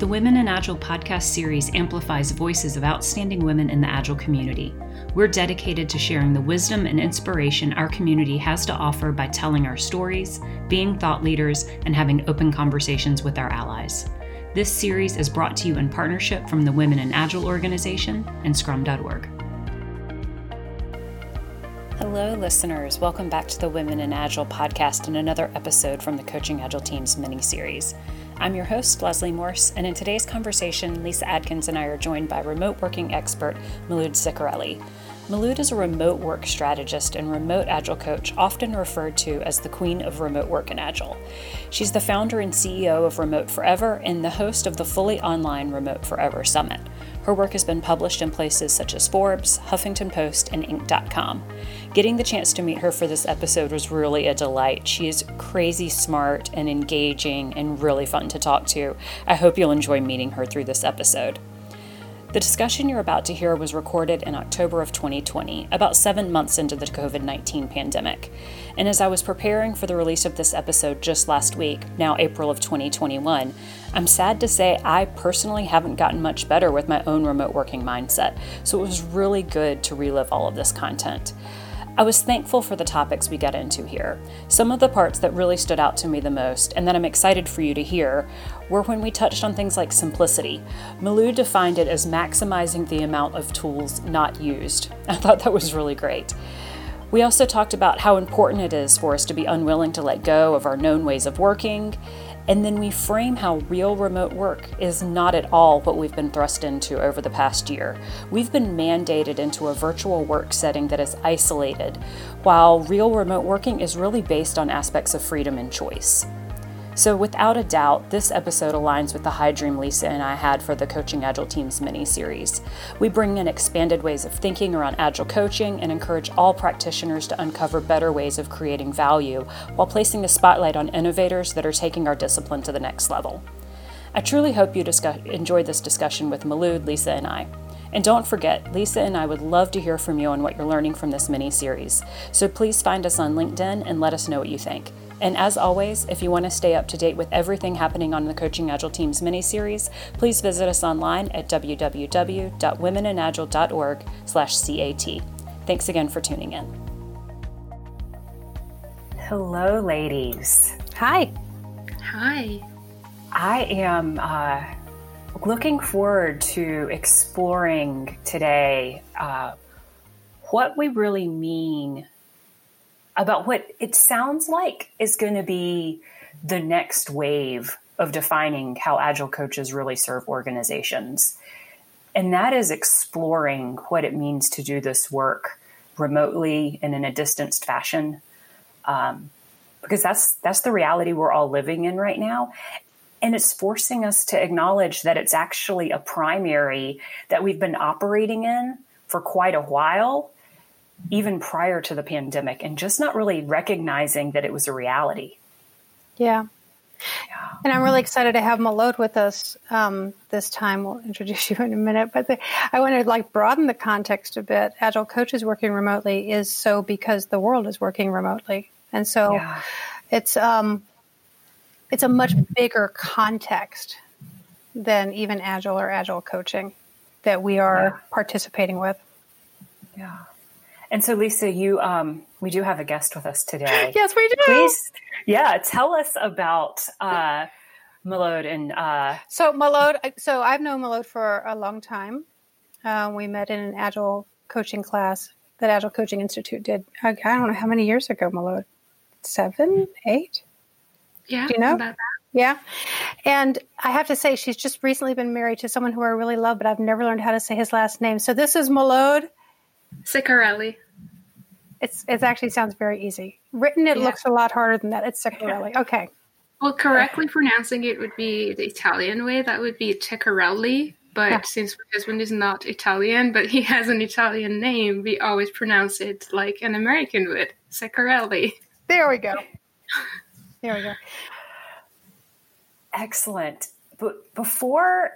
The Women in Agile podcast series amplifies voices of outstanding women in the Agile community. We're dedicated to sharing the wisdom and inspiration our community has to offer by telling our stories, being thought leaders, and having open conversations with our allies. This series is brought to you in partnership from the Women in Agile organization and scrum.org. Hello, listeners. Welcome back to the Women in Agile podcast and another episode from the Coaching Agile Team's mini series. I'm your host, Leslie Morse, and in today's conversation, Lyssa Adkins and I are joined by remote working expert Milud Ciccarelli. Milud is a remote work strategist and remote agile coach, often referred to as the queen of remote work and agile. She's the founder and CEO of Remote Forever and the host of the fully online Remote Forever Summit. Her work has been published in places such as Forbes, Huffington Post, and Inc.com. Getting the chance to meet her for this episode was really a delight. She is crazy smart and engaging and really fun to talk to. I hope you'll enjoy meeting her through this episode. The discussion you're about to hear was recorded in October of 2020, about seven months into the COVID 19 pandemic. And as I was preparing for the release of this episode just last week, now April of 2021, I'm sad to say I personally haven't gotten much better with my own remote working mindset, so it was really good to relive all of this content. I was thankful for the topics we got into here. Some of the parts that really stood out to me the most, and that I'm excited for you to hear, were when we touched on things like simplicity. Malou defined it as maximizing the amount of tools not used. I thought that was really great. We also talked about how important it is for us to be unwilling to let go of our known ways of working and then we frame how real remote work is not at all what we've been thrust into over the past year. We've been mandated into a virtual work setting that is isolated, while real remote working is really based on aspects of freedom and choice. So, without a doubt, this episode aligns with the high dream Lyssa and I had for the Coaching Agile Teams mini series. We bring in expanded ways of thinking around Agile coaching and encourage all practitioners to uncover better ways of creating value while placing the spotlight on innovators that are taking our discipline to the next level. I truly hope you discuss- enjoyed this discussion with Milud, Lyssa, and I. And don't forget, Lyssa and I would love to hear from you on what you're learning from this mini series. So please find us on LinkedIn and let us know what you think. And as always, if you want to stay up to date with everything happening on the Coaching Agile Teams mini-series, please visit us online at www.womeninagile.org/cat. Thanks again for tuning in. Hello, ladies. Hi. Hi. I am uh, looking forward to exploring today uh, what we really mean about what it sounds like is going to be the next wave of defining how agile coaches really serve organizations. And that is exploring what it means to do this work remotely and in a distanced fashion. Um, because that's that's the reality we're all living in right now. And it's forcing us to acknowledge that it's actually a primary that we've been operating in for quite a while even prior to the pandemic and just not really recognizing that it was a reality. Yeah. yeah. And I'm really excited to have Milud with us um, this time. We'll introduce you in a minute, but the, I want to like broaden the context a bit. Agile coaches working remotely is so because the world is working remotely, and so yeah. it's um, it's a much bigger context than even agile or agile coaching that we are yeah. participating with. Yeah. And so, Lyssa, you um, we do have a guest with us today. Yes, we do. Please, yeah, tell us about uh, Milud and. Uh, so Malode. so I've known Malode for a long time. Uh, we met in an agile coaching class that Agile Coaching Institute did. I, I don't know how many years ago, Malode, Seven, eight. Yeah, do you know? Yeah. And I have to say, she's just recently been married to someone who I really love, but I've never learned how to say his last name. So this is Malode Ciccarelli. It's it actually sounds very easy. Written, it yeah. looks a lot harder than that. It's Ciccarelli. Okay. Well, correctly pronouncing it would be the Italian way. That would be Ciccarelli. But yeah. since my husband is not Italian, but he has an Italian name, we always pronounce it like an American would, Ciccarelli. There we go. There we go. Excellent. But before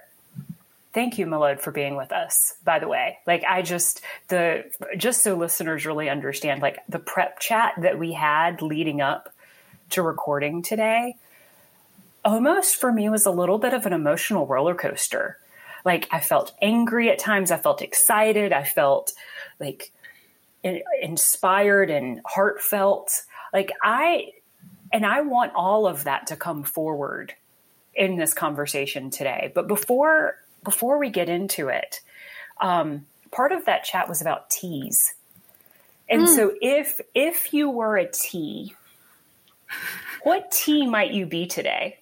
Thank you, Milud, for being with us, by the way. Like I just the just so listeners really understand, like the prep chat that we had leading up to recording today. almost for me was a little bit of an emotional roller coaster. Like I felt angry at times, I felt excited, I felt like inspired and heartfelt. Like I and I want all of that to come forward in this conversation today. But before before we get into it, um, part of that chat was about teas. And mm. so if if you were a tea, what tea might you be today?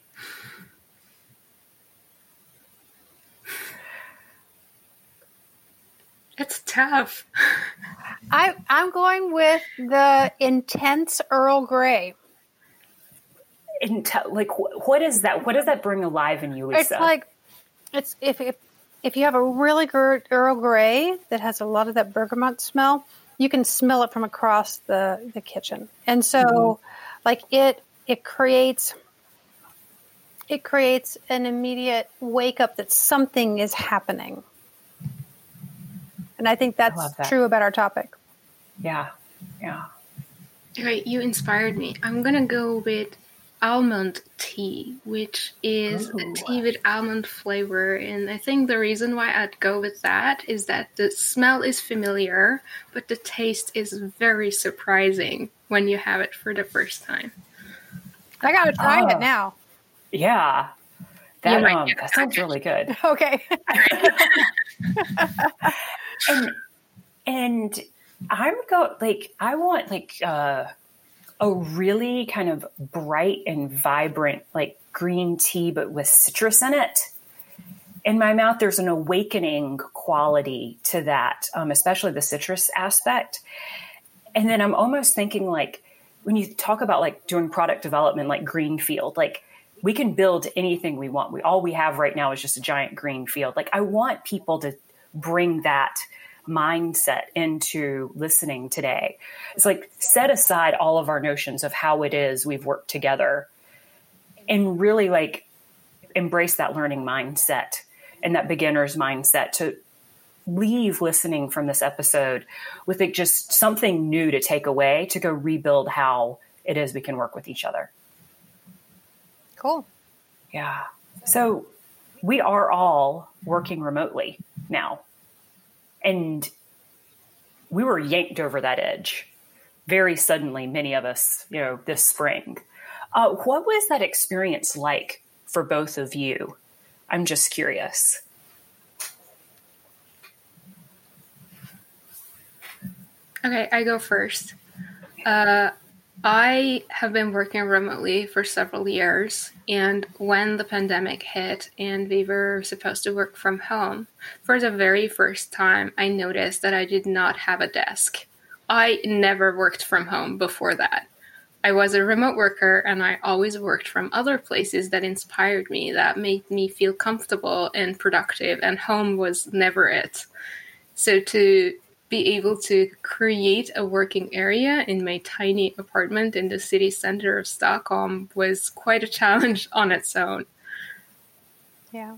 It's tough. I I'm going with the intense Earl Grey. Inte- like what is that? What does that bring alive in you, Lyssa? It's like it's if if if you have a really good Earl Grey that has a lot of that bergamot smell, you can smell it from across the the kitchen, and so mm-hmm. like it it creates it creates an immediate wake up that something is happening. And I think that's I that. true about our topic. Yeah. Yeah. Right, you inspired me. I'm gonna go with almond tea, which is Ooh. a tea with almond flavor. And I think the reason why I'd go with that is that the smell is familiar, but the taste is very surprising when you have it for the first time. I gotta try oh. it now. Yeah. That, um, that sounds really good. Okay. and and I'm go like I want like uh, a really kind of bright and vibrant like green tea, but with citrus in it. In my mouth, there's an awakening quality to that, um, especially the citrus aspect. And then I'm almost thinking like when you talk about like doing product development, like greenfield, like we can build anything we want. We all we have right now is just a giant green field. Like I want people to bring that mindset into listening today. It's like set aside all of our notions of how it is we've worked together and really like embrace that learning mindset and that beginner's mindset to leave listening from this episode with like just something new to take away to go rebuild how it is we can work with each other. Cool. Yeah. So we are all working remotely now. And we were yanked over that edge very suddenly, many of us, you know, this spring. Uh, what was that experience like for both of you? I'm just curious. Okay, I go first. Uh, I have been working remotely for several years, and when the pandemic hit and we were supposed to work from home, for the very first time, I noticed that I did not have a desk. I never worked from home before that. I was a remote worker and I always worked from other places that inspired me, that made me feel comfortable and productive, and home was never it. So to be able to create a working area in my tiny apartment in the city center of Stockholm was quite a challenge on its own. Yeah.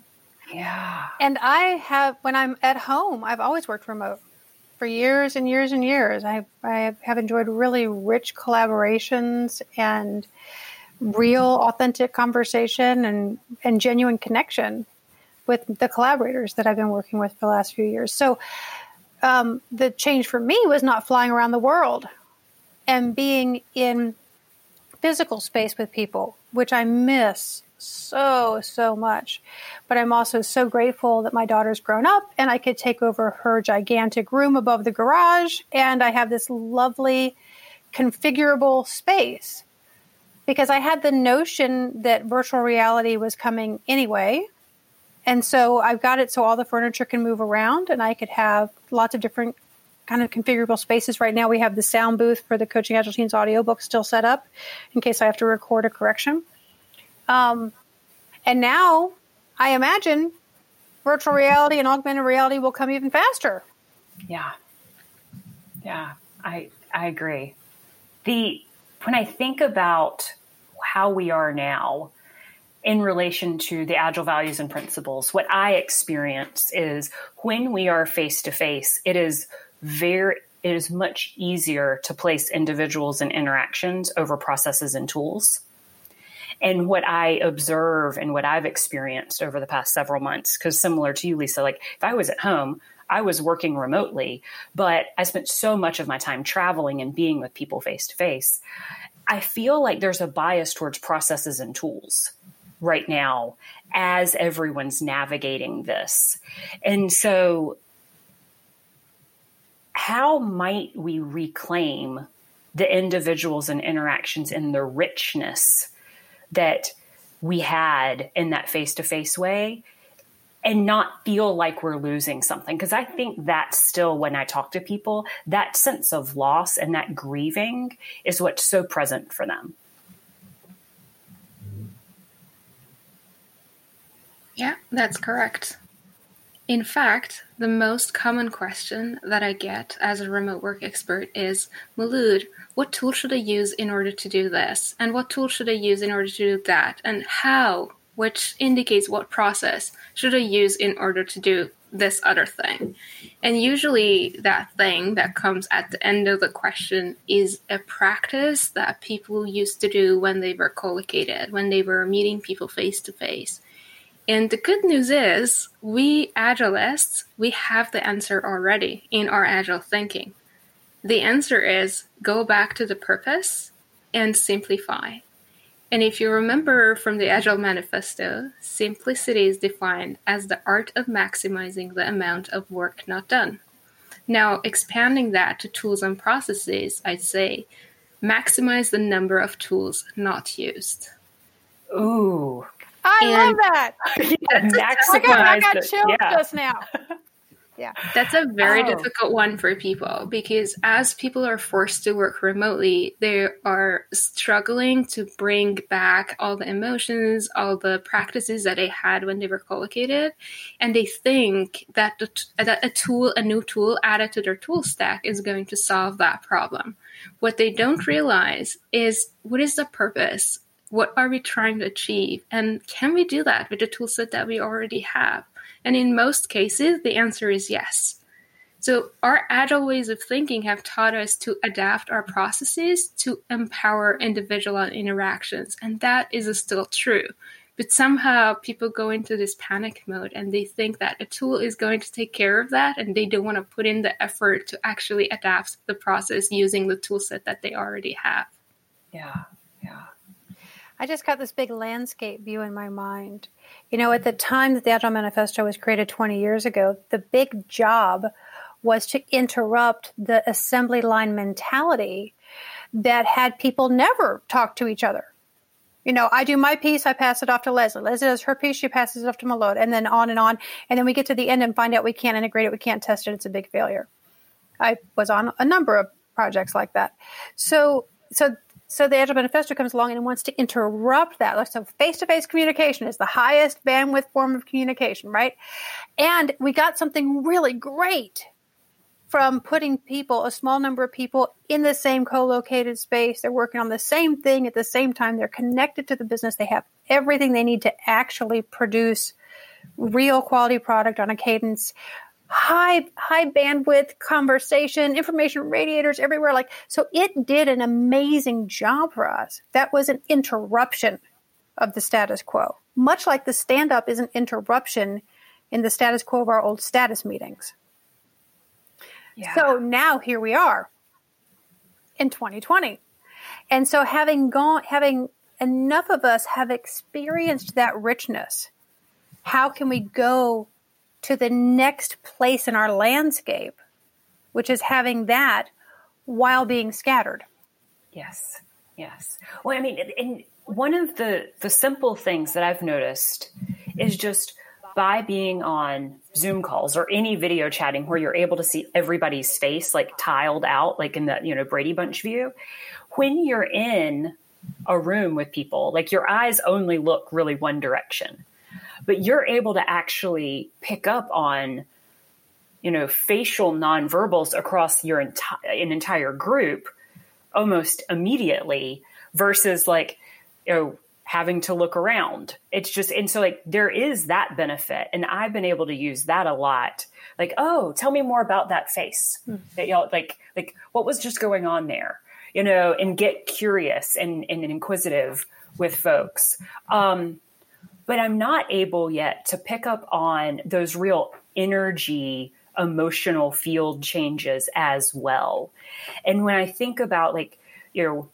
Yeah. And I have, when I'm at home, I've always worked remote for years and years and years. I, I have enjoyed really rich collaborations and real, authentic conversation and, and genuine connection with the collaborators that I've been working with for the last few years. So, um, the change for me was not flying around the world and being in physical space with people, which I miss so, so much. But I'm also so grateful that my daughter's grown up and I could take over her gigantic room above the garage. And I have this lovely configurable space because I had the notion that virtual reality was coming anyway. And so I've got it so all the furniture can move around and I could have lots of different kind of configurable spaces. Right now we have the sound booth for the Coaching Agile Teams audiobook still set up in case I have to record a correction. Um, and now I imagine virtual reality and augmented reality will come even faster. Yeah. Yeah, I I agree. The when I think about how we are now, in relation to the agile values and principles, what I experience is when we are face to face, it is very it is much easier to place individuals and interactions over processes and tools. And what I observe and what I've experienced over the past several months, because similar to you, Lyssa, like if I was at home, I was working remotely, but I spent so much of my time traveling and being with people face to face. I feel like there's a bias towards processes and tools right now as everyone's navigating this. And so, how might we reclaim the individuals and interactions and the richness that we had in that face to face way and not feel like we're losing something. Because I think that's still when I talk to people, that sense of loss and that grieving is what's so present for them. Yeah, that's correct. In fact, the most common question that I get as a remote work expert is Malud, what tool should I use in order to do this? And what tool should I use in order to do that? And how which indicates what process should I use in order to do this other thing. And usually, that thing that comes at the end of the question is a practice that people used to do when they were co-located, when they were meeting people face to face. And the good news is, we Agilists, we have the answer already in our Agile thinking. The answer is go back to the purpose and simplify. And if you remember from the Agile Manifesto, simplicity is defined as the art of maximizing the amount of work not done. Now, expanding that to tools and processes, I'd say maximize the number of tools not used. Ooh. I and love that. yeah, I got, I got chills yeah. just now. Yeah. That's a very oh. difficult one for people because as people are forced to work remotely, they are struggling to bring back all the emotions, all the practices that they had when they were co-located. And they think that, the, that a tool, a new tool added to their tool stack is going to solve that problem. What they don't realize is what is the purpose? What are we trying to achieve? And can we do that with the toolset that we already have? And in most cases, the answer is yes. So, our agile ways of thinking have taught us to adapt our processes to empower individual interactions. And that is still true. But somehow people go into this panic mode and they think that a tool is going to take care of that and they don't want to put in the effort to actually adapt the process using the toolset that they already have. Yeah. I just got this big landscape view in my mind. You know, at the time that the Agile Manifesto was created 20 years ago, the big job was to interrupt the assembly line mentality that had people never talk to each other. You know, I do my piece, I pass it off to Leslie. Leslie does her piece, she passes it off to Malode, and then on and on. And then we get to the end and find out we can't integrate it, we can't test it, it's a big failure. I was on a number of projects like that. So, so so the Agile Manifesto comes along and wants to interrupt that. So face-to-face communication is the highest bandwidth form of communication, right? And we got something really great from putting people, a small number of people in the same co-located space. They're working on the same thing at the same time. They're connected to the business. They have everything they need to actually produce real quality product on a cadence high high bandwidth conversation information radiators everywhere like so it did an amazing job for us. That was an interruption of the status quo. Much like the stand up is an interruption in the status quo of our old status meetings. Yeah. so now here we are in 2020 and so having gone having enough of us have experienced that richness how can we go to the next place in our landscape, which is having that while being scattered. Yes, yes. Well, I mean, and one of the the simple things that I've noticed is just by being on Zoom calls or any video chatting where you're able to see everybody's face like tiled out, like in the you know Brady Bunch view. When you're in a room with people, like your eyes only look really one direction but you're able to actually pick up on you know facial nonverbals across your entire an entire group almost immediately versus like you know having to look around it's just and so like there is that benefit and i've been able to use that a lot like oh tell me more about that face mm. that y'all like like what was just going on there you know and get curious and, and inquisitive with folks. Um, but I'm not able yet to pick up on those real energy, emotional field changes as well. And when I think about like, you know,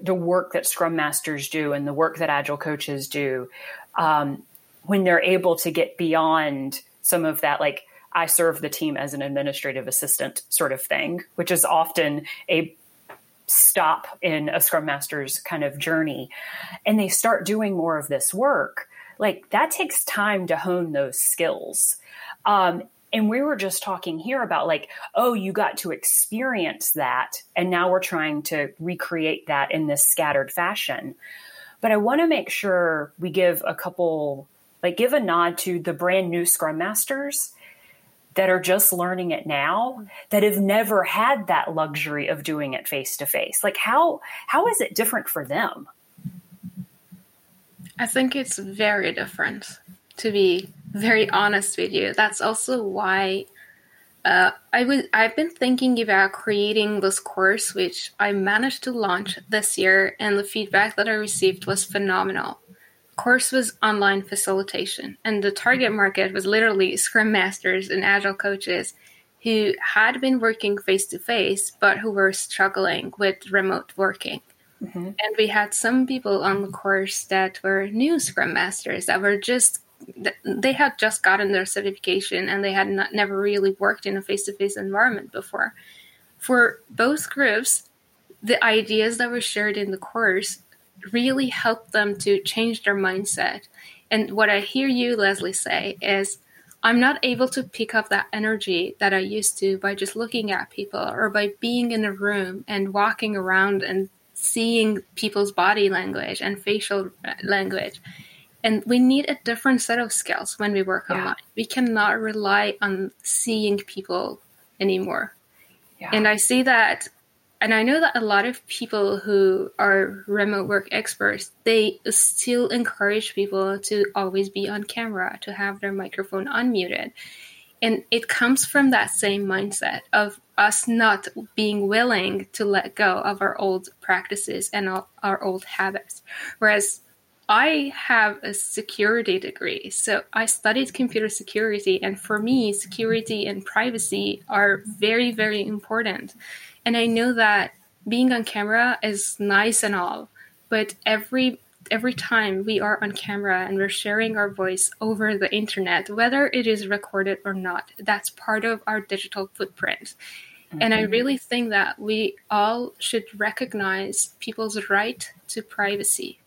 the work that Scrum Masters do and the work that Agile coaches do, um, when they're able to get beyond some of that, like, I serve the team as an administrative assistant sort of thing, which is often a stop in a scrum master's kind of journey and they start doing more of this work like that takes time to hone those skills. Um, and we were just talking here about like oh you got to experience that and now we're trying to recreate that in this scattered fashion. But i want to make sure we give a couple like give a nod to the brand new scrum masters that are just learning it now that have never had that luxury of doing it face to face like how how is it different for them? I think it's very different to be very honest with you. That's also why uh, I was I've been thinking about creating this course, which I managed to launch this year, and the feedback that I received was phenomenal course was online facilitation, and the target market was literally Scrum Masters and Agile coaches who had been working face to face but who were struggling with remote working. Mm-hmm. And we had some people on the course that were new Scrum Masters that were just they had just gotten their certification and they had not, never really worked in a face-to-face environment before. For both groups, the ideas that were shared in the course really help them to change their mindset. And what I hear you, Leslie, say is, I'm not able to pick up that energy that I used to by just looking at people or by being in a room and walking around and seeing people's body language and facial language. And we need a different set of skills when we work yeah. online. We cannot rely on seeing people anymore. Yeah. And I see that and I know that a lot of people who are remote work experts, they still encourage people to always be on camera, to have their microphone unmuted. And it comes from that same mindset of us not being willing to let go of our old practices and our old habits. Whereas I have a security degree. So I studied computer security. And for me, security and privacy are very, very important. And I know that being on camera is nice and all, but every every time we are on camera and we're sharing our voice over the internet, whether it is recorded or not, that's part of our digital footprint. Mm-hmm. And I mm-hmm. really think that we all should recognize people's right to privacy.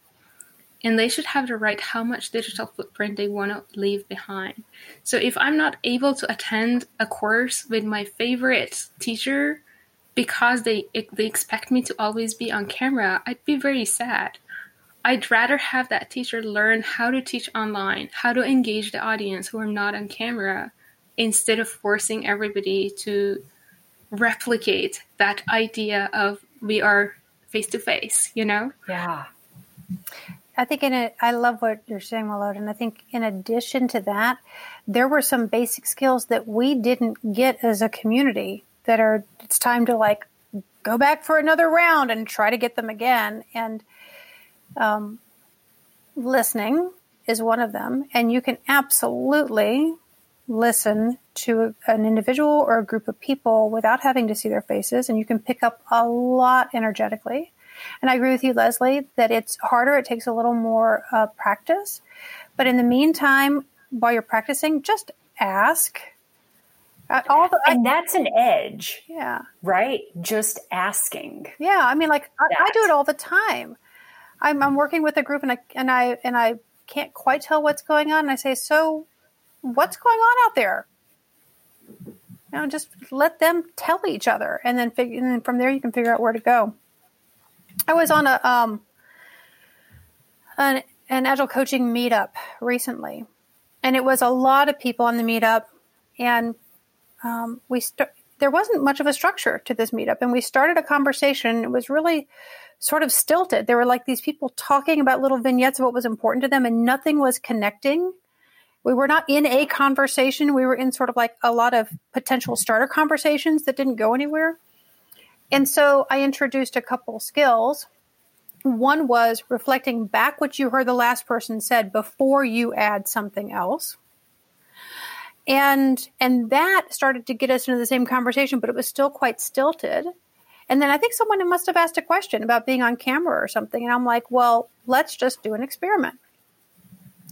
And they should have the right how much digital footprint they want to leave behind. So if I'm not able to attend a course with my favorite teacher because they they expect me to always be on camera, I'd be very sad. I'd rather have that teacher learn how to teach online, how to engage the audience who are not on camera, instead of forcing everybody to replicate that idea of we are face to face, you know? Yeah. I think in it, I love what you're saying, Malode, and I think in addition to that, there were some basic skills that we didn't get as a community that are it's time to like go back for another round and try to get them again. And um, listening is one of them. And you can absolutely listen to an individual or a group of people without having to see their faces. And you can pick up a lot energetically. And i agree with you leslie that it's harder. It takes a little more uh, practice. But in the meantime while you're practicing just ask all the, and that's an edge. Yeah. Right? Just asking. Yeah. I mean, like, I, I, do it all the time. I'm, I'm working with a group and I, and I, and I can't quite tell what's going on. And I say, so what's going on out there? You know, just let them tell each other. And then, fig- and then from there, you can figure out where to go. I was on a, um, an, an agile coaching meetup recently and it was a lot of people on the meetup and um, we st- there wasn't much of a structure to this meetup, and we started a conversation. It was really sort of stilted. There were like these people talking about little vignettes of what was important to them, and nothing was connecting. We were not in a conversation. We were in sort of like a lot of potential starter conversations that didn't go anywhere. And so I introduced a couple skills One was reflecting back what you heard the last person said before you add something else. And and that started to get us into the same conversation, but it was still quite stilted. And then I think someone must have asked a question about being on camera or something. And I'm like, well, let's just do an experiment.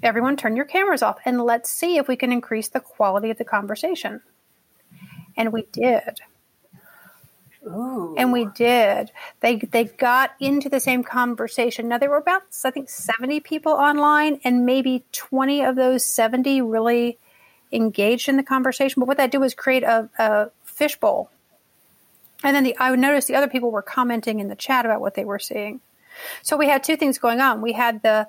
Everyone turn your cameras off and let's see if we can increase the quality of the conversation. And we did. Ooh. And we did. They they got into the same conversation. Now there were about I think 70 people online and maybe 20 of those 70 really engaged in the conversation. But what that did was create a, a fishbowl. And then the, I would notice the other people were commenting in the chat about what they were seeing. So we had two things going on. We had the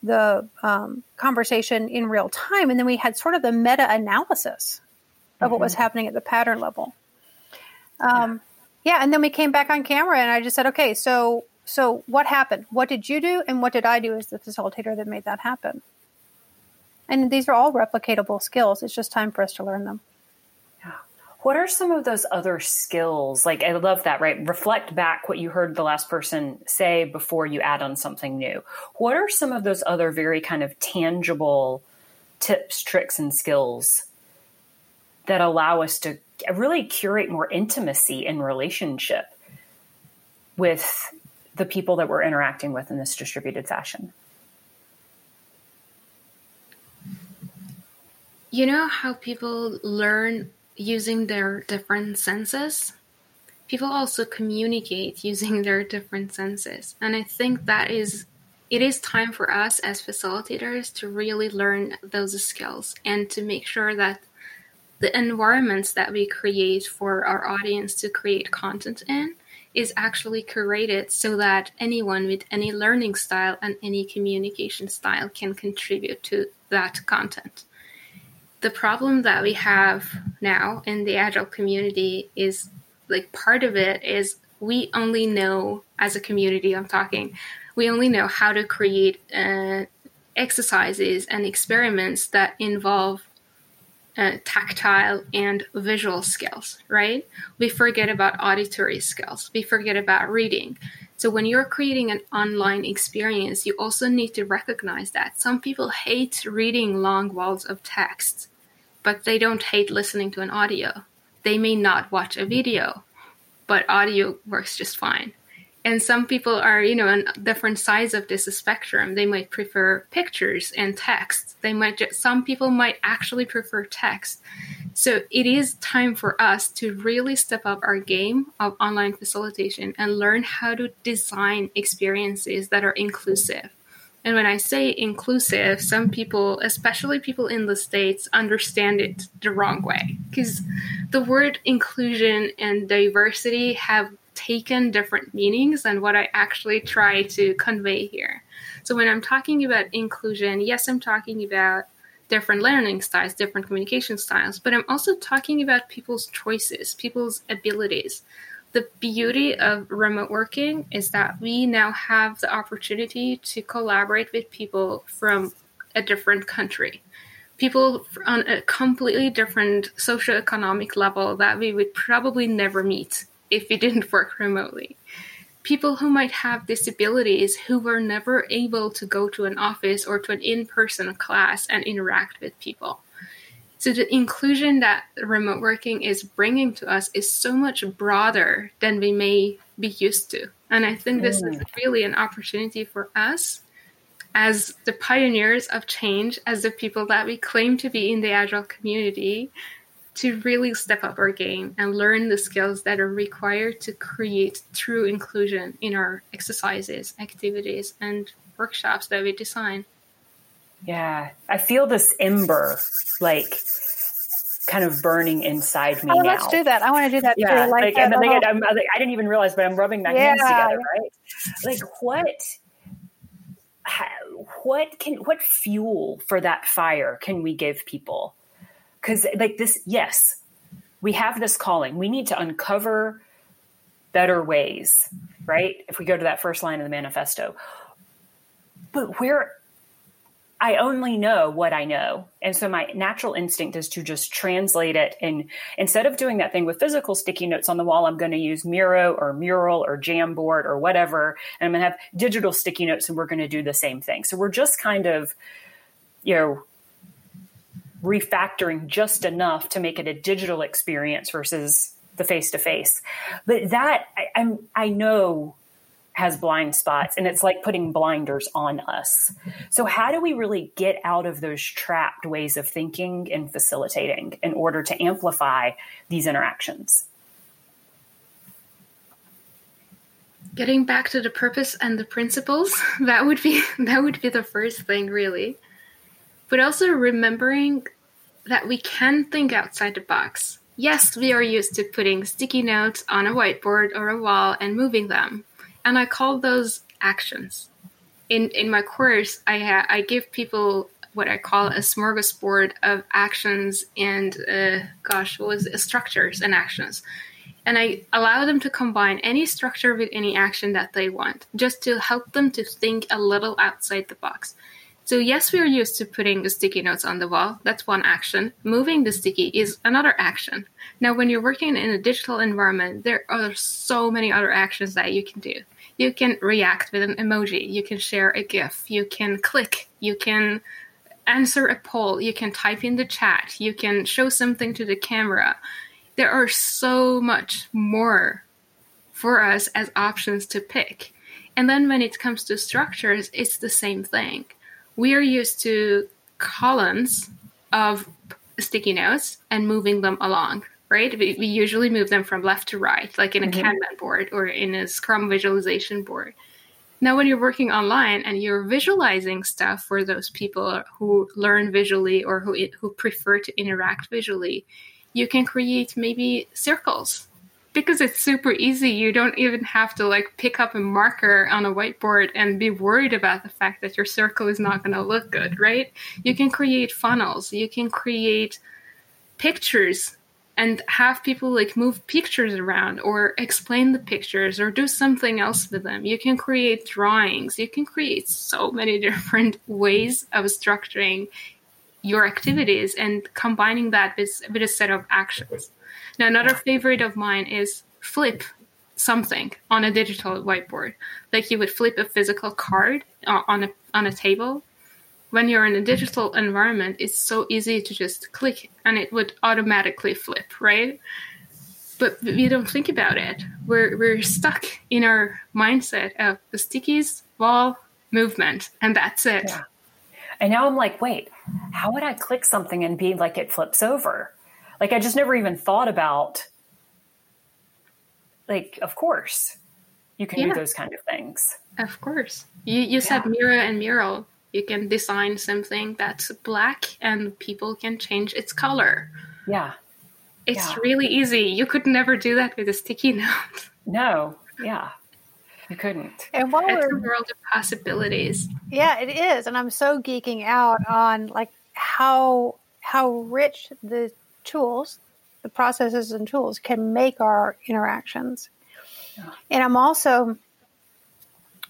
the um, conversation in real time, and then we had sort of the meta analysis of mm-hmm. what was mm-hmm. happening at the pattern level. Um, yeah, and then we came back on camera, and I just said, okay, so so what happened? What did you do, and what did I do as the facilitator that made that happen? And these are all replicatable skills. It's just time for us to learn them. What are some of those other skills? Like, I love that, right? Reflect back what you heard the last person say before you add on something new. What are some of those other very kind of tangible tips, tricks, and skills that allow us to really curate more intimacy in relationship with the people that we're interacting with in this distributed fashion. You know how people learn using their different senses? People also communicate using their different senses. And I think that is it is time for us as facilitators to really learn those skills and to make sure that the environments that we create for our audience to create content in is actually curated so that anyone with any learning style and any communication style can contribute to that content. The problem that we have now in the agile community is like part of it is we only know as a community i'm talking we only know how to create uh, exercises and experiments that involve uh, tactile and visual skills, right? We forget about auditory skills. We forget about reading. So when you're creating an online experience, you also need to recognize that some people hate reading long walls of text, but they don't hate listening to an audio. They may not watch a video, but audio works just fine and some people are you know on different sides of this spectrum. They might prefer pictures and text they might just, some people might actually prefer text. So it is time for us to really step up our game of online facilitation and learn how to design experiences that are inclusive. And when I say inclusive, some people, especially people in the States, understand it the wrong way. Because the word inclusion and diversity have taken different meanings than what I actually try to convey here. So when I'm talking about inclusion, yes, I'm talking about different learning styles, different communication styles, but I'm also talking about people's choices, people's abilities. The beauty of remote working is that we now have the opportunity to collaborate with people from a different country. People on a completely different socioeconomic level that we would probably never meet if we didn't work remotely. People who might have disabilities who were never able to go to an office or to an in person class and interact with people. So, the inclusion that remote working is bringing to us is so much broader than we may be used to. And I think this is mm. really an opportunity for us as the pioneers of change, as the people that we claim to be in the Agile community, to really step up our game and learn the skills that are required to create true inclusion in our exercises, activities, and workshops that we design. Yeah, I feel this ember like kind of burning inside me oh, now. Let's do that. I want to do that yeah, too. Like, like and then they I'm, like, I didn't even realize, but I'm rubbing my yeah. hands together, right? Like what? What can what fuel for that fire can we give people? Because like this yes we have this calling we need to uncover better ways right if we go to that first line of the manifesto but where I only know what I know. And so my natural instinct is to just translate it. And instead of doing that thing with physical sticky notes on the wall, I'm going to use Miro or Mural or Jamboard or whatever. And I'm going to have digital sticky notes and we're going to do the same thing. So we're just kind of, you know, refactoring just enough to make it a digital experience versus the face to face. But that I, I'm, I know has blind spots and it's like putting blinders on us. So, how do we really get out of those trapped ways of thinking and facilitating in order to amplify these interactions? Getting back to the purpose and the principles, that would be that would be the first thing really. But also remembering that we can think outside the box. Yes, we are used to putting sticky notes on a whiteboard or a wall and moving them and I call those actions. In in my course, I ha- I give people what I call a smorgasbord of actions and uh, gosh, what was it? structures and actions. And I allow them to combine any structure with any action that they want, just to help them to think a little outside the box. So yes, we are used to putting the sticky notes on the wall. That's one action. Moving the sticky is another action. Now, when you're working in a digital environment, there are so many other actions that you can do you can react with an emoji, you can share a GIF, you can click, you can answer a poll, you can type in the chat, you can show something to the camera. There are so much more for us as options to pick. And then when it comes to structures, it's the same thing. We are used to columns of sticky notes and moving them along right? We, we usually move them from left to right, like in a mm-hmm. Kanban board or in a Scrum visualization board. Now, when you're working online and you're visualizing stuff for those people who learn visually or who who prefer to interact visually, you can create maybe circles because it's super easy. You don't even have to like pick up a marker on a whiteboard and be worried about the fact that your circle is not going to look good, right? You can create funnels. You can create pictures and have people like move pictures around or explain the pictures or do something else with them. You can create drawings. You can create so many different ways of structuring your activities and combining that with, with a set of actions. Now, another favorite of mine is flip something on a digital whiteboard. Like you would flip a physical card on a on a table when you're in a digital environment, it's so easy to just click and it would automatically flip, right? But we don't think about it. We're, we're stuck in our mindset of the stickies, wall, movement, and that's it. Yeah. And now I'm like, wait, how would I click something and be like it flips over? Like I just never even thought about like, of course, you can yeah. do those kind of things. Of course. You you yeah. said Miro and mural you can design something that's black and people can change its color. Yeah. It's yeah. really easy. You could never do that with a sticky note. No. Yeah. You couldn't. And while it's we're, a world of possibilities. Yeah, it is. And I'm so geeking out on like how how rich the tools, the processes and tools can make our interactions. Yeah. And I'm also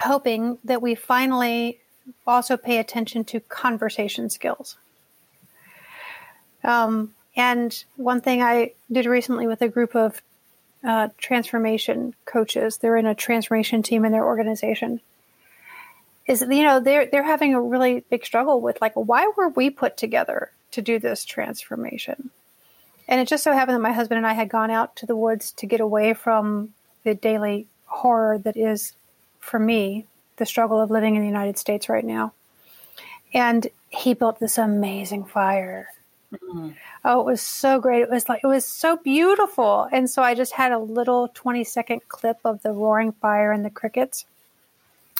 hoping that we finally also pay attention to conversation skills. Um, and one thing I did recently with a group of uh, transformation coaches, they're in a transformation team in their organization, is you know they're they're having a really big struggle with like why were we put together to do this transformation? And it just so happened that my husband and I had gone out to the woods to get away from the daily horror that is for me the struggle of living in the United States right now. And he built this amazing fire. Mm-hmm. Oh, it was so great. It was like it was so beautiful. And so I just had a little 20 second clip of the roaring fire and the crickets.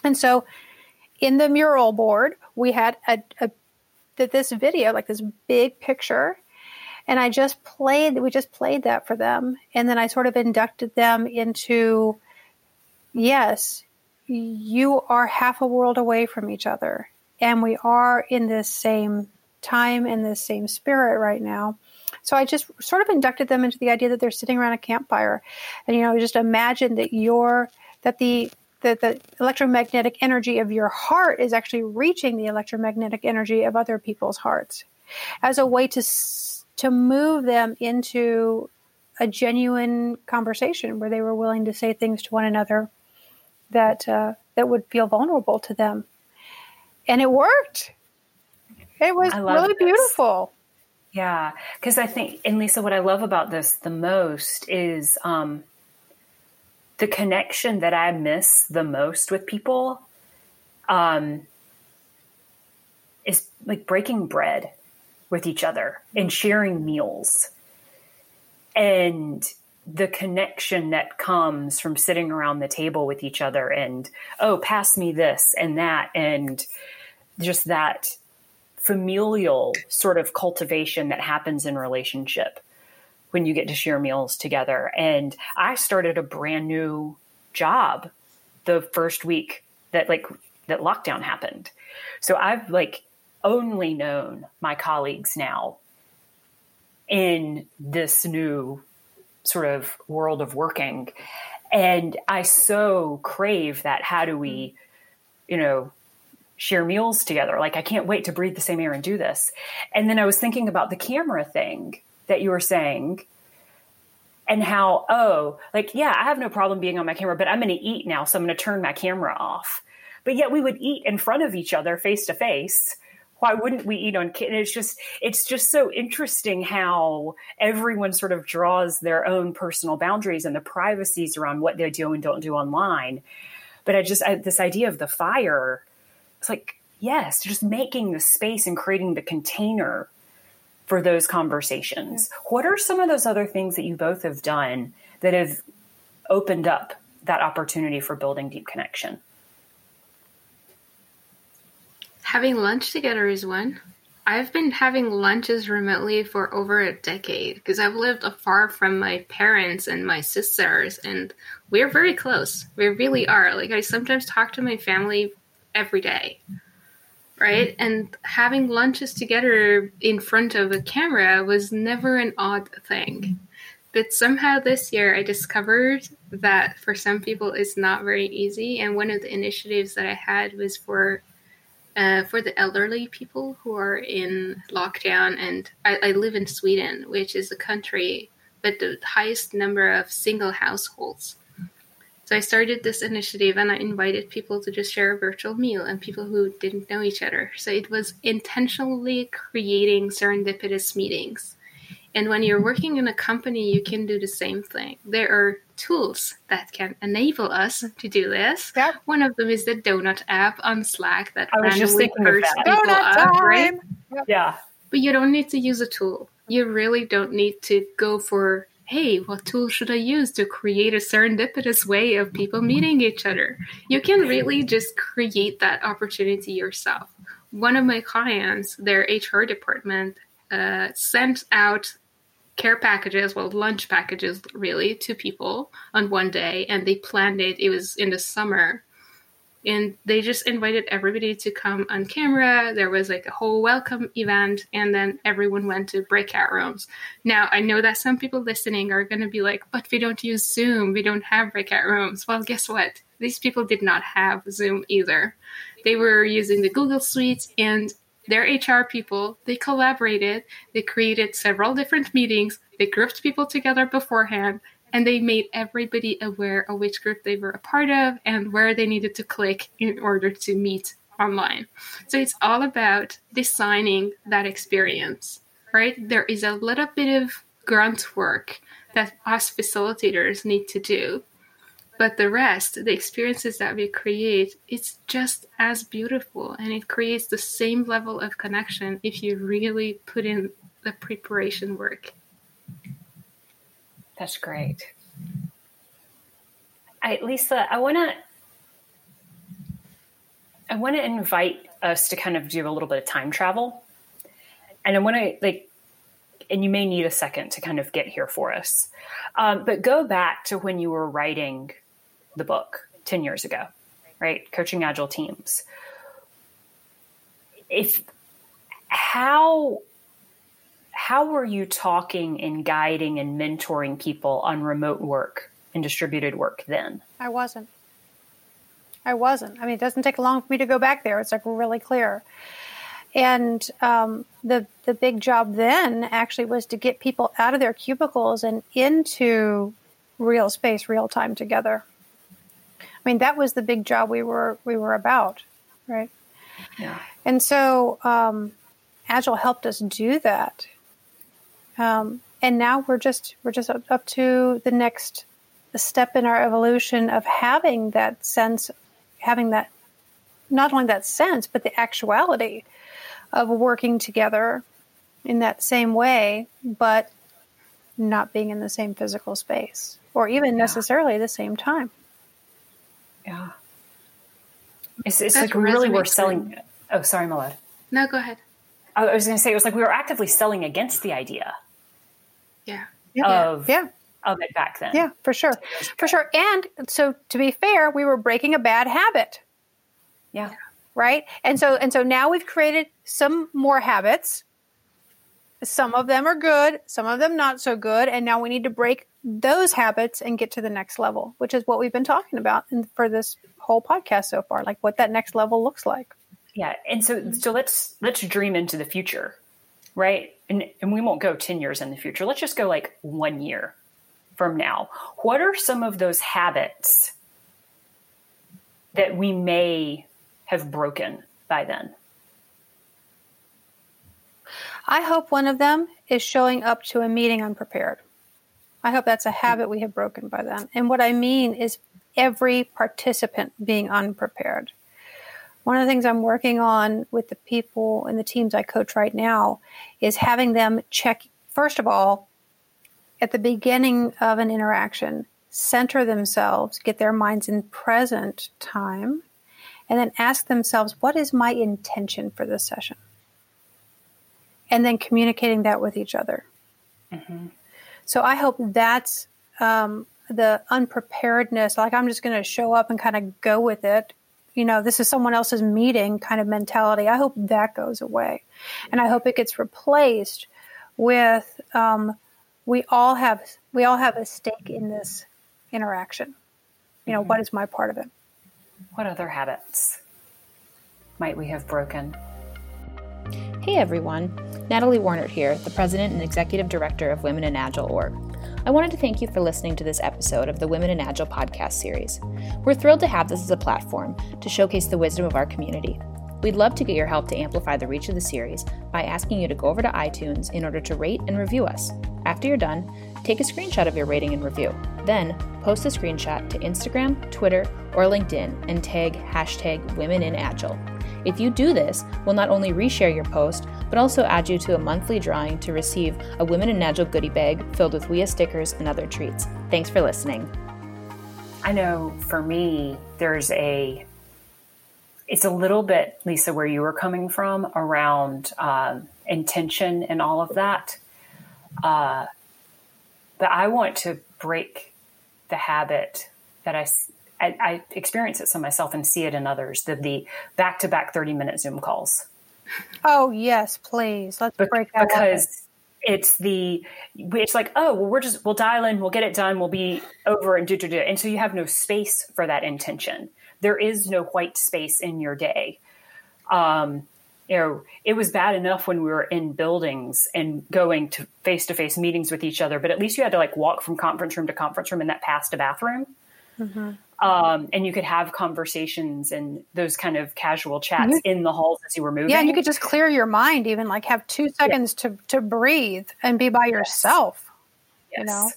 And so in the mural board, we had a, a this video, like this big picture. And I just played, we just played that for them. And then I sort of inducted them into, yes, you are half a world away from each other. And we are in this same time and this same spirit right now. So I just sort of inducted them into the idea that they're sitting around a campfire. And, you know, just imagine that you're, that the that the electromagnetic energy of your heart is actually reaching the electromagnetic energy of other people's hearts as a way to to move them into a genuine conversation where they were willing to say things to one another that uh, that would feel vulnerable to them. And it worked. It was really this. beautiful. Yeah because i think and lyssa what i love about this the most is um, the connection that I miss the most with people um, is like breaking bread with each other and sharing meals. And the connection that comes from sitting around the table with each other and, oh, pass me this and that. And just that familial sort of cultivation that happens in relationship when you get to share meals together. And I started a brand new job the first week that like that lockdown happened. So I've like only known my colleagues now in this new sort of world of working. And I so crave that how do we, you know, share meals together? Like I can't wait to breathe the same air and do this. And then I was thinking about the camera thing that you were saying and how, oh, like, yeah, I have no problem being on my camera, but I'm going to eat now. So I'm going to turn my camera off. But yet we would eat in front of each other face to face. Why wouldn't we eat on? And it's just, it's just so interesting how everyone sort of draws their own personal boundaries and the privacies around what they do and don't do online. But I just, I, this idea of the fire, it's like, yes, just making the space and creating the container for those conversations. What are some of those other things that you both have done that have opened up that opportunity for building deep connection? Having lunch together is one. I've been having lunches remotely for over a decade because I've lived afar from my parents and my sisters, and we're very close. We really are. Like, I sometimes talk to my family every day right? And having lunches together in front of a camera was never an odd thing. But somehow this year I discovered that for some people it's not very easy. And one of the initiatives that I had was for uh, for the elderly people who are in lockdown. And I, I live in Sweden, which is a country with the highest number of single households. So I started this initiative and I invited people to just share a virtual meal and people who didn't know each other. So it was intentionally creating serendipitous meetings. And when you're working in a company, you can do the same thing. There are tools that can enable us to do this. Yep. One of them is the Donut app on Slack that I was just thinking of that. people Donut up, time. right? Yep. Yeah. But you don't need to use a tool. You really don't need to go for hey, what tool should I use to create a serendipitous way of people meeting each other? You can really just create that opportunity yourself. One of my clients, their HR department, uh, sent out care packages, well, lunch packages really, to people on one day, and they planned it. It was in the summer and they just invited everybody to come on camera. There was like a whole welcome event, and then everyone went to breakout rooms. Now, I know that some people listening are going to be like, but we don't use Zoom, we don't have breakout rooms. Well, guess what? These people did not have Zoom either. They were using the Google Suite and their HR people, they collaborated, they created several different meetings, they grouped people together beforehand, and they made everybody aware of which group they were a part of and where they needed to click in order to meet online. So it's all about designing that experience, right? There is a little bit of grunt work that us facilitators need to do. But the rest, the experiences that we create, it's just as beautiful and it creates the same level of connection if you really put in the preparation work. That's great. I, Lyssa, I want to I want to invite us to kind of do a little bit of time travel. And I want to like and you may need a second to kind of get here for us. Um, but go back to when you were writing the book 10 years ago, right? Coaching Agile Teams. If how how were you talking and guiding and mentoring people on remote work and distributed work then? I wasn't. I wasn't. I mean, it doesn't take long for me to go back there. It's like really clear. And um, the the big job then actually was to get people out of their cubicles and into real space, real time together. I mean, that was the big job we were we were about, right? Yeah. And so um, Agile helped us do that. Um, and now we're just we're just up, up to the next step in our evolution of having that sense, having that not only that sense but the actuality of working together in that same way, but not being in the same physical space or even yeah. necessarily the same time. Yeah. It's, it's like we really were selling. Oh, sorry, Malad. No, go ahead. I was going to say it was like we were actively selling against the idea. Yeah. Of yeah. Of it back then. Yeah, for sure, for sure. And so, to be fair, we were breaking a bad habit. Yeah. Right. And so, and so now we've created some more habits. Some of them are good, some of them not so good, and now we need to break those habits and get to the next level, which is what we've been talking about in, for this whole podcast so far, like what that next level looks like. Yeah, and so so let's let's dream into the future, right? And and we won't go 10 years in the future. Let's just go like 1 year from now. What are some of those habits that we may have broken by then? I hope one of them is showing up to a meeting unprepared. I hope that's a habit we have broken by then. And what I mean is every participant being unprepared. One of the things I'm working on with the people and the teams I coach right now is having them check, first of all, at the beginning of an interaction, center themselves, get their minds in present time, and then ask themselves, what is my intention for this session? And then communicating that with each other. Mm-hmm. So I hope that's um, the unpreparedness. Like I'm just going to show up and kind of go with it you know, this is someone else's meeting kind of mentality. I hope that goes away. And I hope it gets replaced with um, we all have we all have a stake in this interaction. You know, mm-hmm. what is my part of it? What other habits might we have broken? Hey everyone, Natalie Warner here, the President and Executive Director of Women in Agile Org. I wanted to thank you for listening to this episode of the Women in Agile podcast series. We're thrilled to have this as a platform to showcase the wisdom of our community. We'd love to get your help to amplify the reach of the series by asking you to go over to iTunes in order to rate and review us. After you're done, take a screenshot of your rating and review. Then, post a screenshot to Instagram, Twitter, or LinkedIn and tag hashtag Women in Agile. If you do this, we'll not only reshare your post, but also add you to a monthly drawing to receive a Women in Agile goodie bag filled with WIA stickers and other treats. Thanks for listening. I know for me, there's a it's a little bit, Lyssa, where you were coming from around um, intention and all of that. Uh, but I want to break the habit that I I, I experience it some myself and see it in others. The the back to back thirty minute Zoom calls. Oh yes, please let's break that because it's the it's like oh well we're just we'll dial in we'll get it done we'll be over and do do do and so you have no space for that intention. There is no white space in your day. Um, you know, it was bad enough when we were in buildings and going to face to face meetings with each other, but at least you had to like walk from conference room to conference room and that passed a bathroom. Mm-hmm. Um, and you could have conversations and those kind of casual chats mm-hmm. in the halls as you were moving. Yeah, and you could just clear your mind, even like have two seconds yeah. to to breathe and be by yes. yourself. Yes. You know.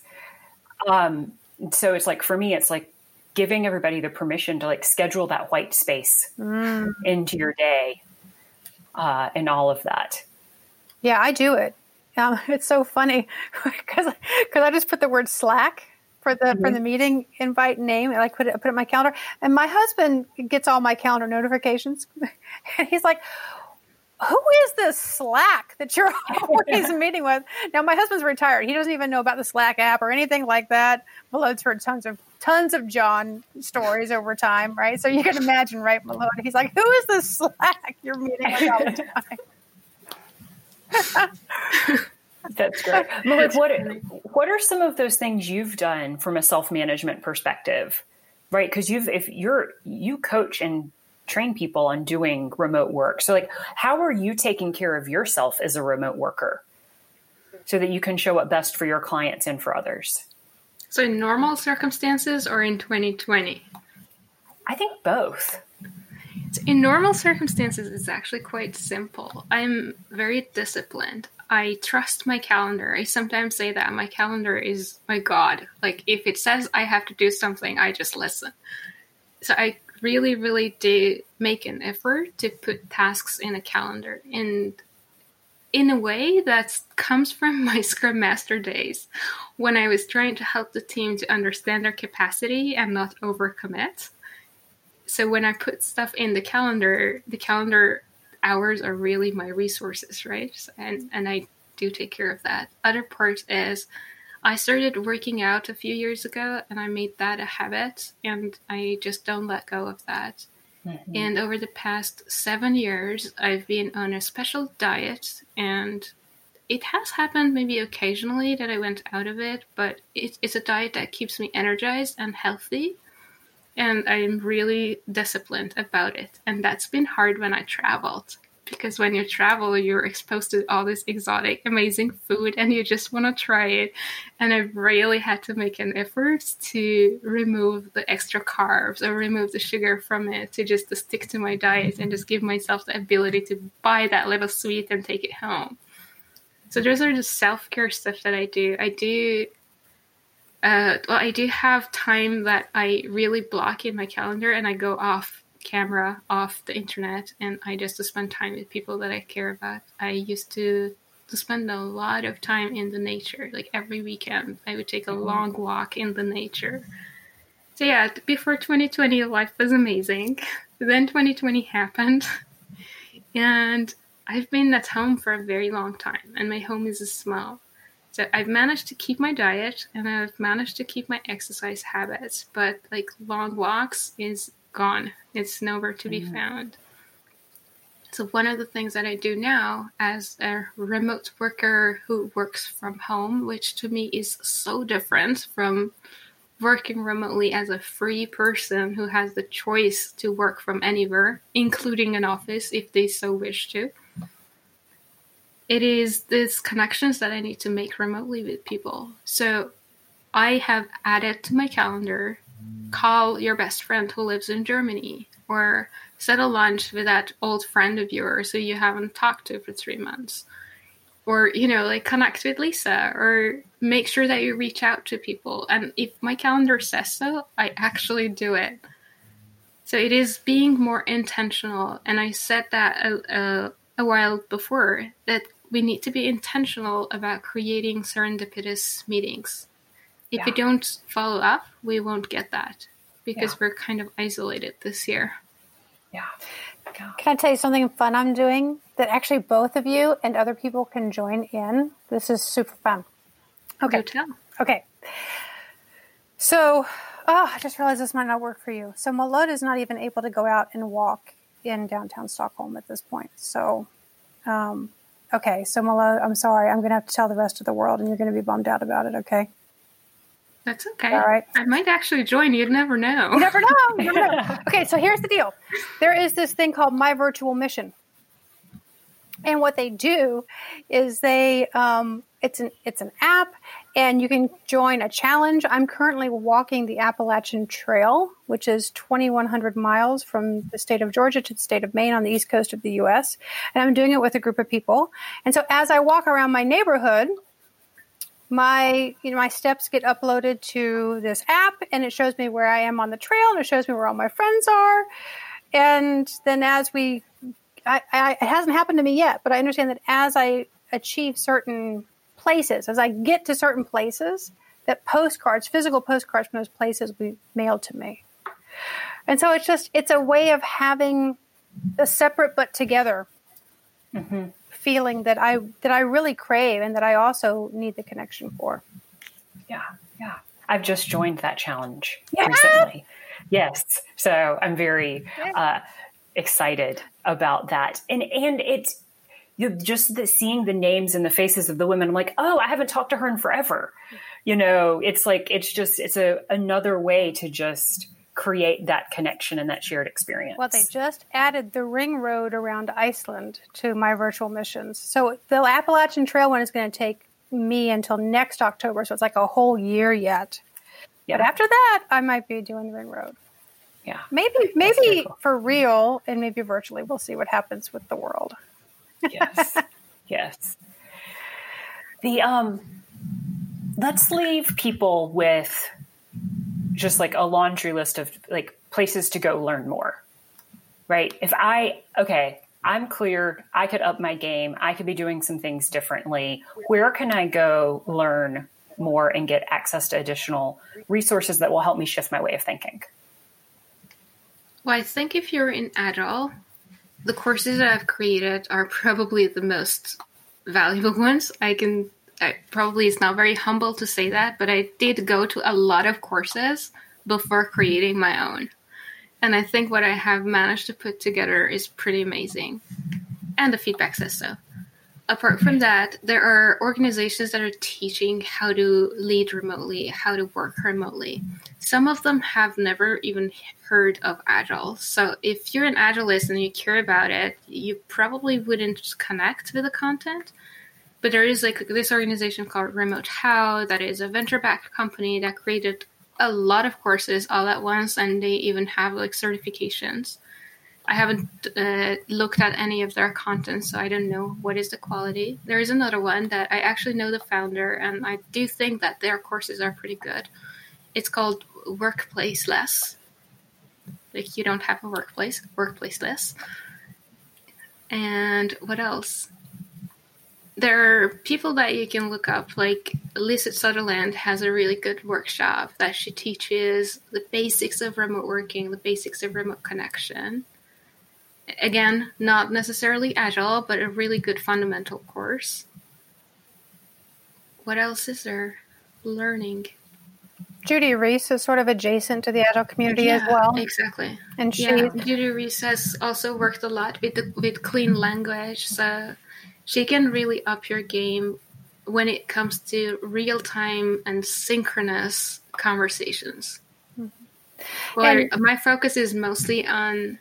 Um, so it's like for me, it's like giving everybody the permission to like schedule that white space mm. into your day, uh, and all of that. Yeah, I do it. Um, it's so funny because because I just put the word Slack for the mm-hmm. for the meeting invite name. And I put it put it in my calendar, and my husband gets all my calendar notifications, and he's like. Who is this Slack that you're always meeting with? Now, my husband's retired. He doesn't even know about the Slack app or anything like that. Malone's heard tons of tons of John stories over time, right? So you can imagine, right, Malone? He's like, "Who is this Slack you're meeting with all the time?" That's great. Malik, what what are some of those things you've done from a self management perspective right? Because you've if you're you coach and train people on doing remote work. So like how are you taking care of yourself as a remote worker so that you can show up best for your clients and for others? So in normal circumstances or in 2020? I think both. In normal circumstances, it's actually quite simple. I'm very disciplined. I trust my calendar. I sometimes say that my calendar is my God. Like, if it says I have to do something, I just listen. So I really, really do make an effort to put tasks in a calendar. And in a way that comes from my Scrum Master days when I was trying to help the team to understand their capacity and not overcommit. So when I put stuff in the calendar, the calendar hours are really my resources, right? And and I do take care of that. Other part is I started working out a few years ago and I made that a habit and I just don't let go of that. Mm-hmm. And over the past seven years, I've been on a special diet, and it has happened maybe occasionally that I went out of it, but it, it's a diet that keeps me energized and healthy. And I'm really disciplined about it. And that's been hard when I traveled because when you travel, you're exposed to all this exotic, amazing food and you just want to try it. And I really had to make an effort to remove the extra carbs or remove the sugar from it to just to stick to my diet and just give myself the ability to buy that little sweet and take it home. So those are the self care stuff that I do. I do uh, well, I do have time that I really block in my calendar and I go off camera off the internet and I just spend time with people that I care about. I used to to spend a lot of time in the nature. Like every weekend, I would take a mm-hmm. long walk in the nature. So yeah, before 2020, life was amazing. Then 2020 happened, and I've been at home for a very long time, and my home is small. So I've managed to keep my diet and I've managed to keep my exercise habits, but like long walks is gone. It's nowhere to be mm-hmm. found. So, one of the things that I do now as a remote worker who works from home, which to me is so different from working remotely as a free person who has the choice to work from anywhere, including an office if they so wish to. It is these connections that I need to make remotely with people. So, I have added to my calendar call your best friend who lives in Germany or set a lunch with that old friend of yours who you haven't talked to for three months. Or, you know, like connect with Lyssa or make sure that you reach out to people. And if my calendar says so, I actually do it. So it is being more intentional. And I said that a, a, a while before that we need to be intentional about creating serendipitous meetings if yeah. we don't follow up, we won't get that because yeah. we're kind of isolated this year. Yeah. Can I tell you something fun I'm doing that actually both of you and other people can join in? This is super fun. Okay. Okay. So, oh, I just realized this might not work for you. So, Malode is not even able to go out and walk in downtown Stockholm at this point. So, um, okay. So, Malo, I'm sorry. I'm going to have to tell the rest of the world, and you're going to be bummed out about it. Okay. That's okay. All right. I might actually join. You'd never know. You never know. You never know. okay, so here's the deal. There is this thing called My Virtual Mission. And what they do is they um, it's an it's an app and you can join a challenge. I'm currently walking the Appalachian Trail, which is 2100 miles from the state of Georgia to the state of Maine on the east coast of the US, and I'm doing it with a group of people. And so as I walk around my neighborhood, my you know my steps get uploaded to this app and it shows me where I am on the trail and it shows me where all my friends are. And then as we I, I, it hasn't happened to me yet, but I understand that as I achieve certain places, as I get to certain places, that postcards, physical postcards from those places will be mailed to me. And so it's just it's a way of having a separate but together. Mm-hmm feeling that I that I really crave and that I also need the connection for. Yeah, yeah. I've just joined that challenge yeah. recently. Yes, so I'm very uh, excited about that, and and it's you just the, seeing the names and the faces of the women. I'm like, oh, I haven't talked to her in forever. You know, it's like it's just it's a another way to just create that connection and that shared experience. Well, they just added the ring road around Iceland to my virtual missions. So the Appalachian Trail one is going to take me until next October. So it's like a whole year yet. Yeah. But after that, I might be doing the ring road. Yeah. Maybe, maybe cool. for real and maybe virtually. We'll see what happens with the world. Yes. Yes. The, um, let's leave people with just like a laundry list of like places to go learn more. Right? If I okay, I'm clear, I could up my game, I could be doing some things differently. Where can I go learn more and get access to additional resources that will help me shift my way of thinking? Well, I think if you're an Agile, the courses that I've created are probably the most valuable ones. I can I, probably it's not very humble to say that, but I did go to a lot of courses before creating my own. And I think what I have managed to put together is pretty amazing. And the feedback says so. Apart from that, there are organizations that are teaching how to lead remotely, how to work remotely. Some of them have never even heard of Agile. So if you're an Agilist and you care about it, you probably wouldn't connect with the content but there is like this organization called Remote How that is a venture backed company that created a lot of courses all at once, and they even have like certifications. I haven't uh, looked at any of their content, so I don't know what is the quality. There is another one that I actually know the founder, and I do think that their courses are pretty good. It's called Workplaceless. Like you don't have a workplace, workplace less. And what else? there are people that you can look up, like Lisette Sutherland has a really good workshop that she teaches the basics of remote working, the basics of remote connection. Again, not necessarily agile, but a really good fundamental course. What else is there? Learning. Judy Reese is sort of adjacent to the agile community yeah, as well. Exactly. And she yeah, Judy Reese has also worked a lot with the, with clean language. So she can really up your game when it comes to real time and synchronous conversations. Mm-hmm. Well, my focus is mostly on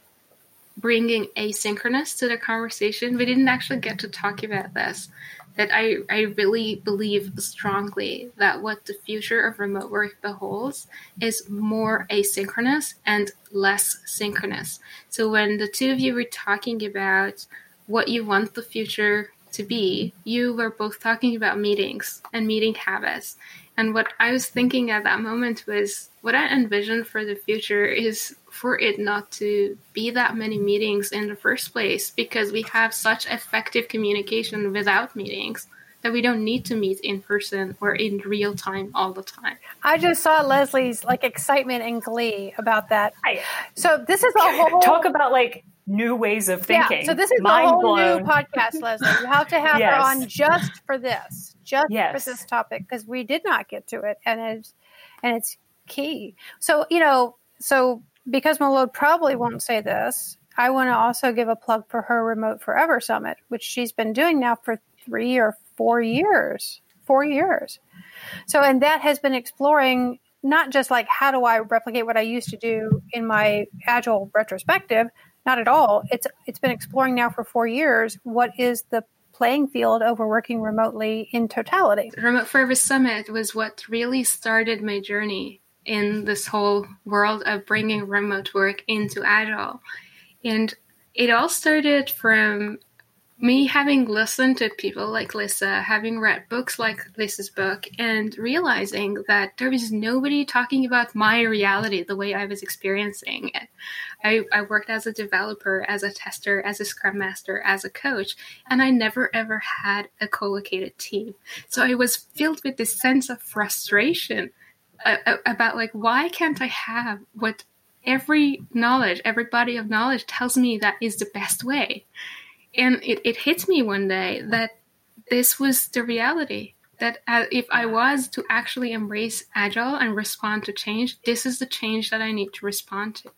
bringing asynchronous to the conversation. We didn't actually get to talk about this. That I, I really believe strongly that what the future of remote work beholds is more asynchronous and less synchronous. So when the two of you were talking about what you want the future to be, you were both talking about meetings and meeting habits. And what I was thinking at that moment was what I envision for the future is for it not to be that many meetings in the first place because we have such effective communication without meetings that we don't need to meet in person or in real time all the time. I just saw Leslie's like excitement and glee about that. I, so this is a whole talk about like new ways of thinking. Yeah, so this is Mind a whole blown. new podcast, Leslie. You have to have yes. her on just for this, just yes. for this topic, because we did not get to it, and it's and it's key. So you know, so because Malode probably won't say this, I want to also give a plug for her Remote Forever Summit, which she's been doing now for three or four years. Four years. So, and that has been exploring not just like how do I replicate what I used to do in my agile retrospective, not at all. It's it's been exploring now for four years. What is the playing field over working remotely in totality? Remote Forever Summit was what really started my journey in this whole world of bringing remote work into Agile, and it all started from me having listened to people like Lyssa, having read books like Lyssa's book, and realizing that there was nobody talking about my reality the way I was experiencing it. I, I worked as a developer, as a tester, as a scrum master, as a coach, and I never ever had a co located team. So I was filled with this sense of frustration uh, about like, why can't I have what every knowledge, every body of knowledge tells me that is the best way? and it, it hit me one day that this was the reality that uh, if I was to actually embrace agile and respond to change, this is the change that I need to respond to.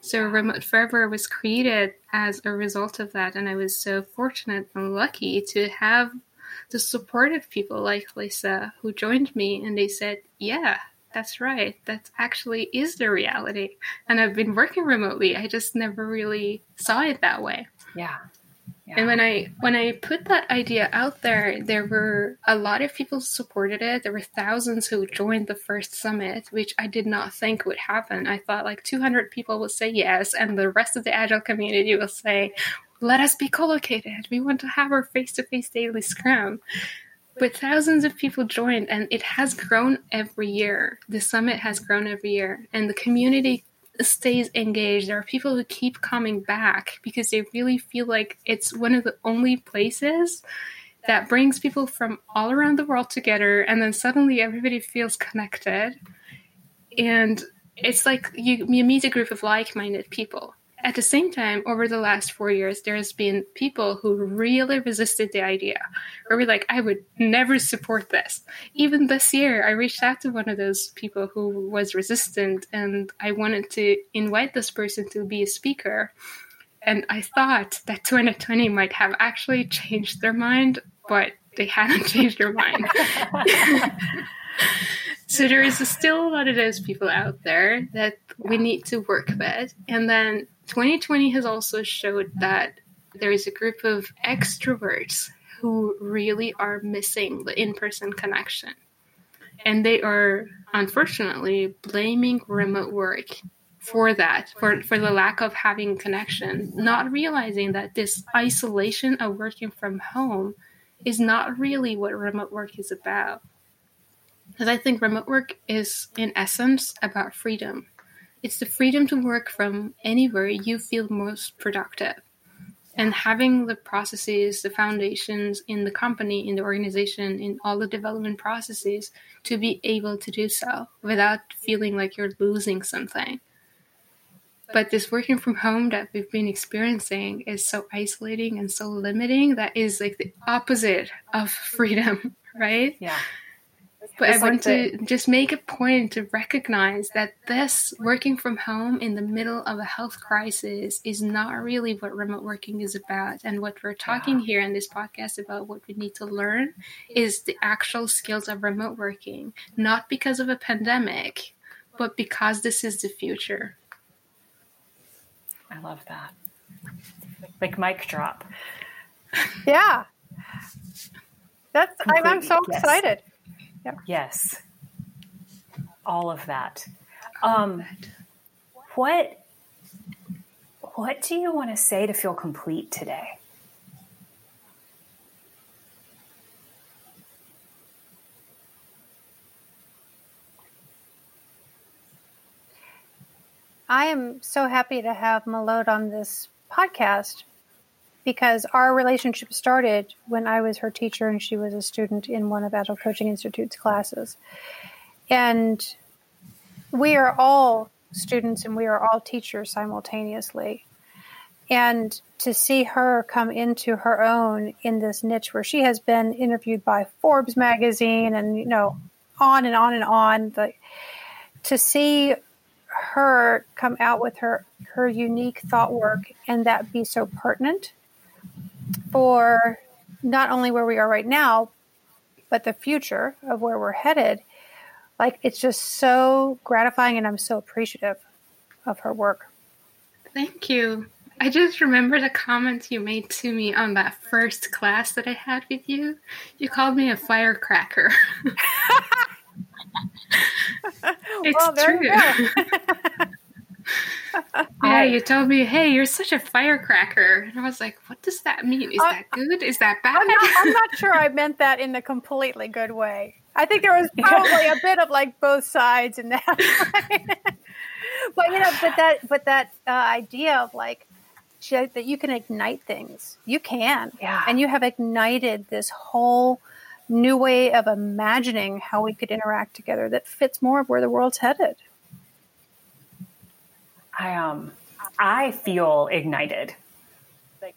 So Remote Forever was created as a result of that, and I was so fortunate and lucky to have the support of people like Lyssa who joined me, and they said, "Yeah, that's right. That actually is the reality. And I've been working remotely. I just never really saw it that way. Yeah. yeah. And when I when I put that idea out there, there were a lot of people supported it. There were thousands who joined the first summit, which I did not think would happen. I thought like 200 people would say yes, and the rest of the agile community will say, "Let us be co-located. We want to have our face-to-face daily scrum." But thousands of people joined, and it has grown every year. The summit has grown every year, and the community stays engaged. There are people who keep coming back because they really feel like it's one of the only places that brings people from all around the world together, and then suddenly everybody feels connected. And it's like you, you meet a group of like minded people at the same time, over the last four years, there's been people who really resisted the idea, or were like, I would never support this. Even this year, I reached out to one of those people who was resistant, and I wanted to invite this person to be a speaker. And I thought that 2020 might have actually changed their mind, but they hadn't changed their mind. so there is still a lot of those people out there that we need to work with. And then 2020 has also showed that there is a group of extroverts who really are missing the in person connection. And they are unfortunately blaming remote work for that, for, for the lack of having connection, not realizing that this isolation of working from home is not really what remote work is about. Because I think remote work is, in essence, about freedom. It's the freedom to work from anywhere you feel most productive. And having the processes, the foundations in the company, in the organization, in all the development processes to be able to do so without feeling like you're losing something. But this working from home that we've been experiencing is so isolating and so limiting that is like the opposite of freedom, right? Yeah. But I want to just make a point to recognize that this working from home in the middle of a health crisis is not really what remote working is about. And what we're talking yeah. here in this podcast about what we need to learn is the actual skills of remote working, not because of a pandemic, but because this is the future. I love that. Like mic drop. Yeah. That's I'm, I'm so yes. excited. Yep. Yes. All of that. Um, what what do you want to say to feel complete today? I am so happy to have Malode on this podcast because our relationship started when I was her teacher and she was a student in one of Agile Coaching Institute's classes. And we are all students and we are all teachers simultaneously. And to see her come into her own in this niche where she has been interviewed by Forbes magazine and, you know, on and on and on, the, to see her come out with her her unique thought work and that be so pertinent for not only where we are right now, but the future of where we're headed. Like it's just so gratifying, and I'm so appreciative of her work. Thank you. I just remember the comments you made to me on that first class that I had with you. You called me a firecracker. it's true. yeah, you told me, hey, you're such a firecracker. And I was like, what does that mean? Is uh, that good? Is that bad? I'm not, I'm not, sure I meant that in a completely good way. I think there was probably a bit of like both sides in that. but you know, but that, but that uh, idea of like that you can ignite things, you can, yeah, and you have ignited this whole new way of imagining how we could interact together that fits more of where the world's headed. I um I feel ignited.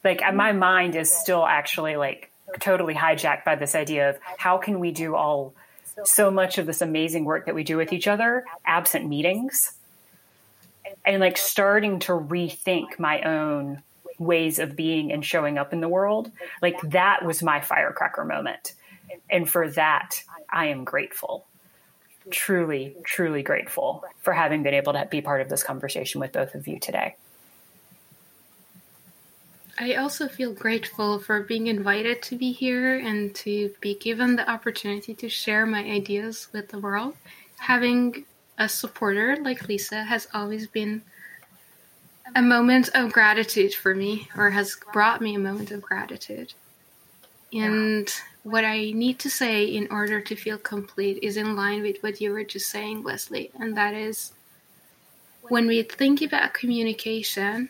Like my mind is still actually like totally hijacked by this idea of how can we do all so much of this amazing work that we do with each other absent meetings and like starting to rethink my own ways of being and showing up in the world. Like that was my firecracker moment. And for that i am grateful truly, truly grateful for having been able to be part of this conversation with both of you today. I also feel grateful for being invited to be here and to be given the opportunity to share my ideas with the world. Having a supporter like Lyssa has always been a moment of gratitude for me, or has brought me a moment of gratitude. And what I need to say in order to feel complete is in line with what you were just saying, Leslie, and that is when we think about communication,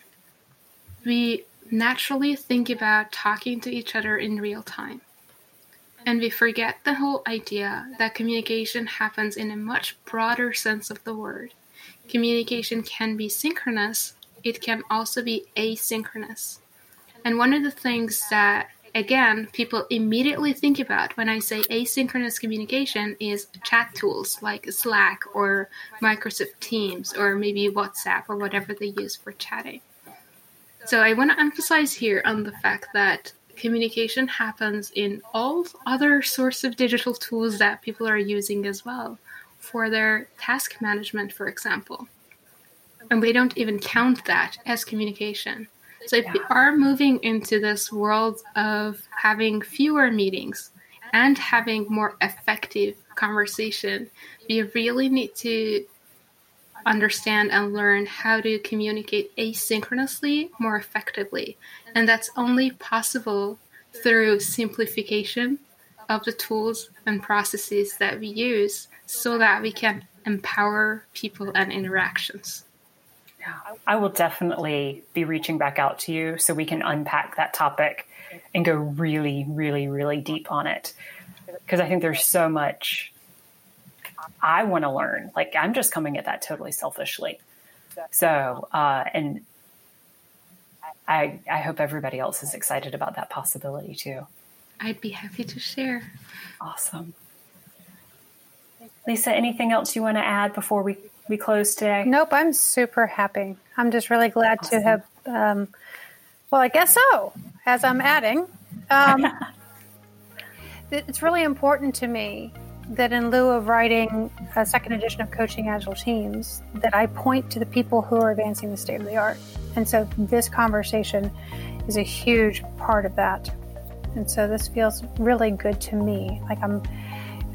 we naturally think about talking to each other in real time. And we forget the whole idea that communication happens in a much broader sense of the word. Communication can be synchronous, it can also be asynchronous. And one of the things that, again, people immediately think about when I say asynchronous communication is chat tools like Slack or Microsoft Teams or maybe WhatsApp or whatever they use for chatting. So I want to emphasize here on the fact that communication happens in all other sorts of digital tools that people are using as well for their task management, for example. And we don't even count that as communication. So if we are moving into this world of having fewer meetings and having more effective conversation, we really need to understand and learn how to communicate asynchronously more effectively. And that's only possible through simplification of the tools and processes that we use so that we can empower people and interactions. Yeah, I will definitely be reaching back out to you so we can unpack that topic and go really, really, really deep on it. Because I think there's so much I want to learn. Like I'm just coming at that totally selfishly. So, uh, and I, I hope everybody else is excited about that possibility too. I'd be happy to share. Awesome. Lyssa, anything else you want to add before we, we close today? Nope, I'm super happy. I'm just really glad awesome. to have, um, well, I guess so, as I'm adding. Um, it's really important to me that in lieu of writing a second edition of Coaching Agile Teams, that I point to the people who are advancing the state of the art. And so this conversation is a huge part of that. And so this feels really good to me. Like I'm,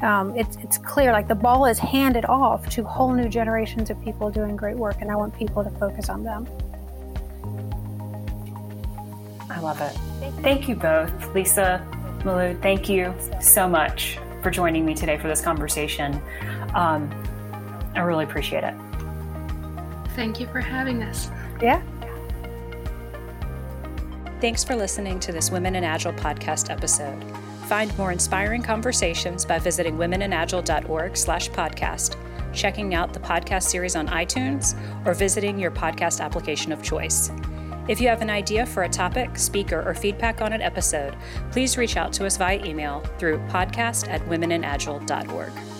um, it's it's clear. Like the ball is handed off to whole new generations of people doing great work, and I want people to focus on them. I love it. Thank you both, Lyssa, Malu. Thank you so much for joining me today for this conversation. Um, I really appreciate it. Thank you for having us. Yeah. Thanks for listening to this Women in Agile podcast episode. Find more inspiring conversations by visiting womeninagile.org slash podcast, checking out the podcast series on iTunes, or visiting your podcast application of choice. If you have an idea for a topic, speaker, or feedback on an episode, please reach out to us via email through podcast at womeninagile.org.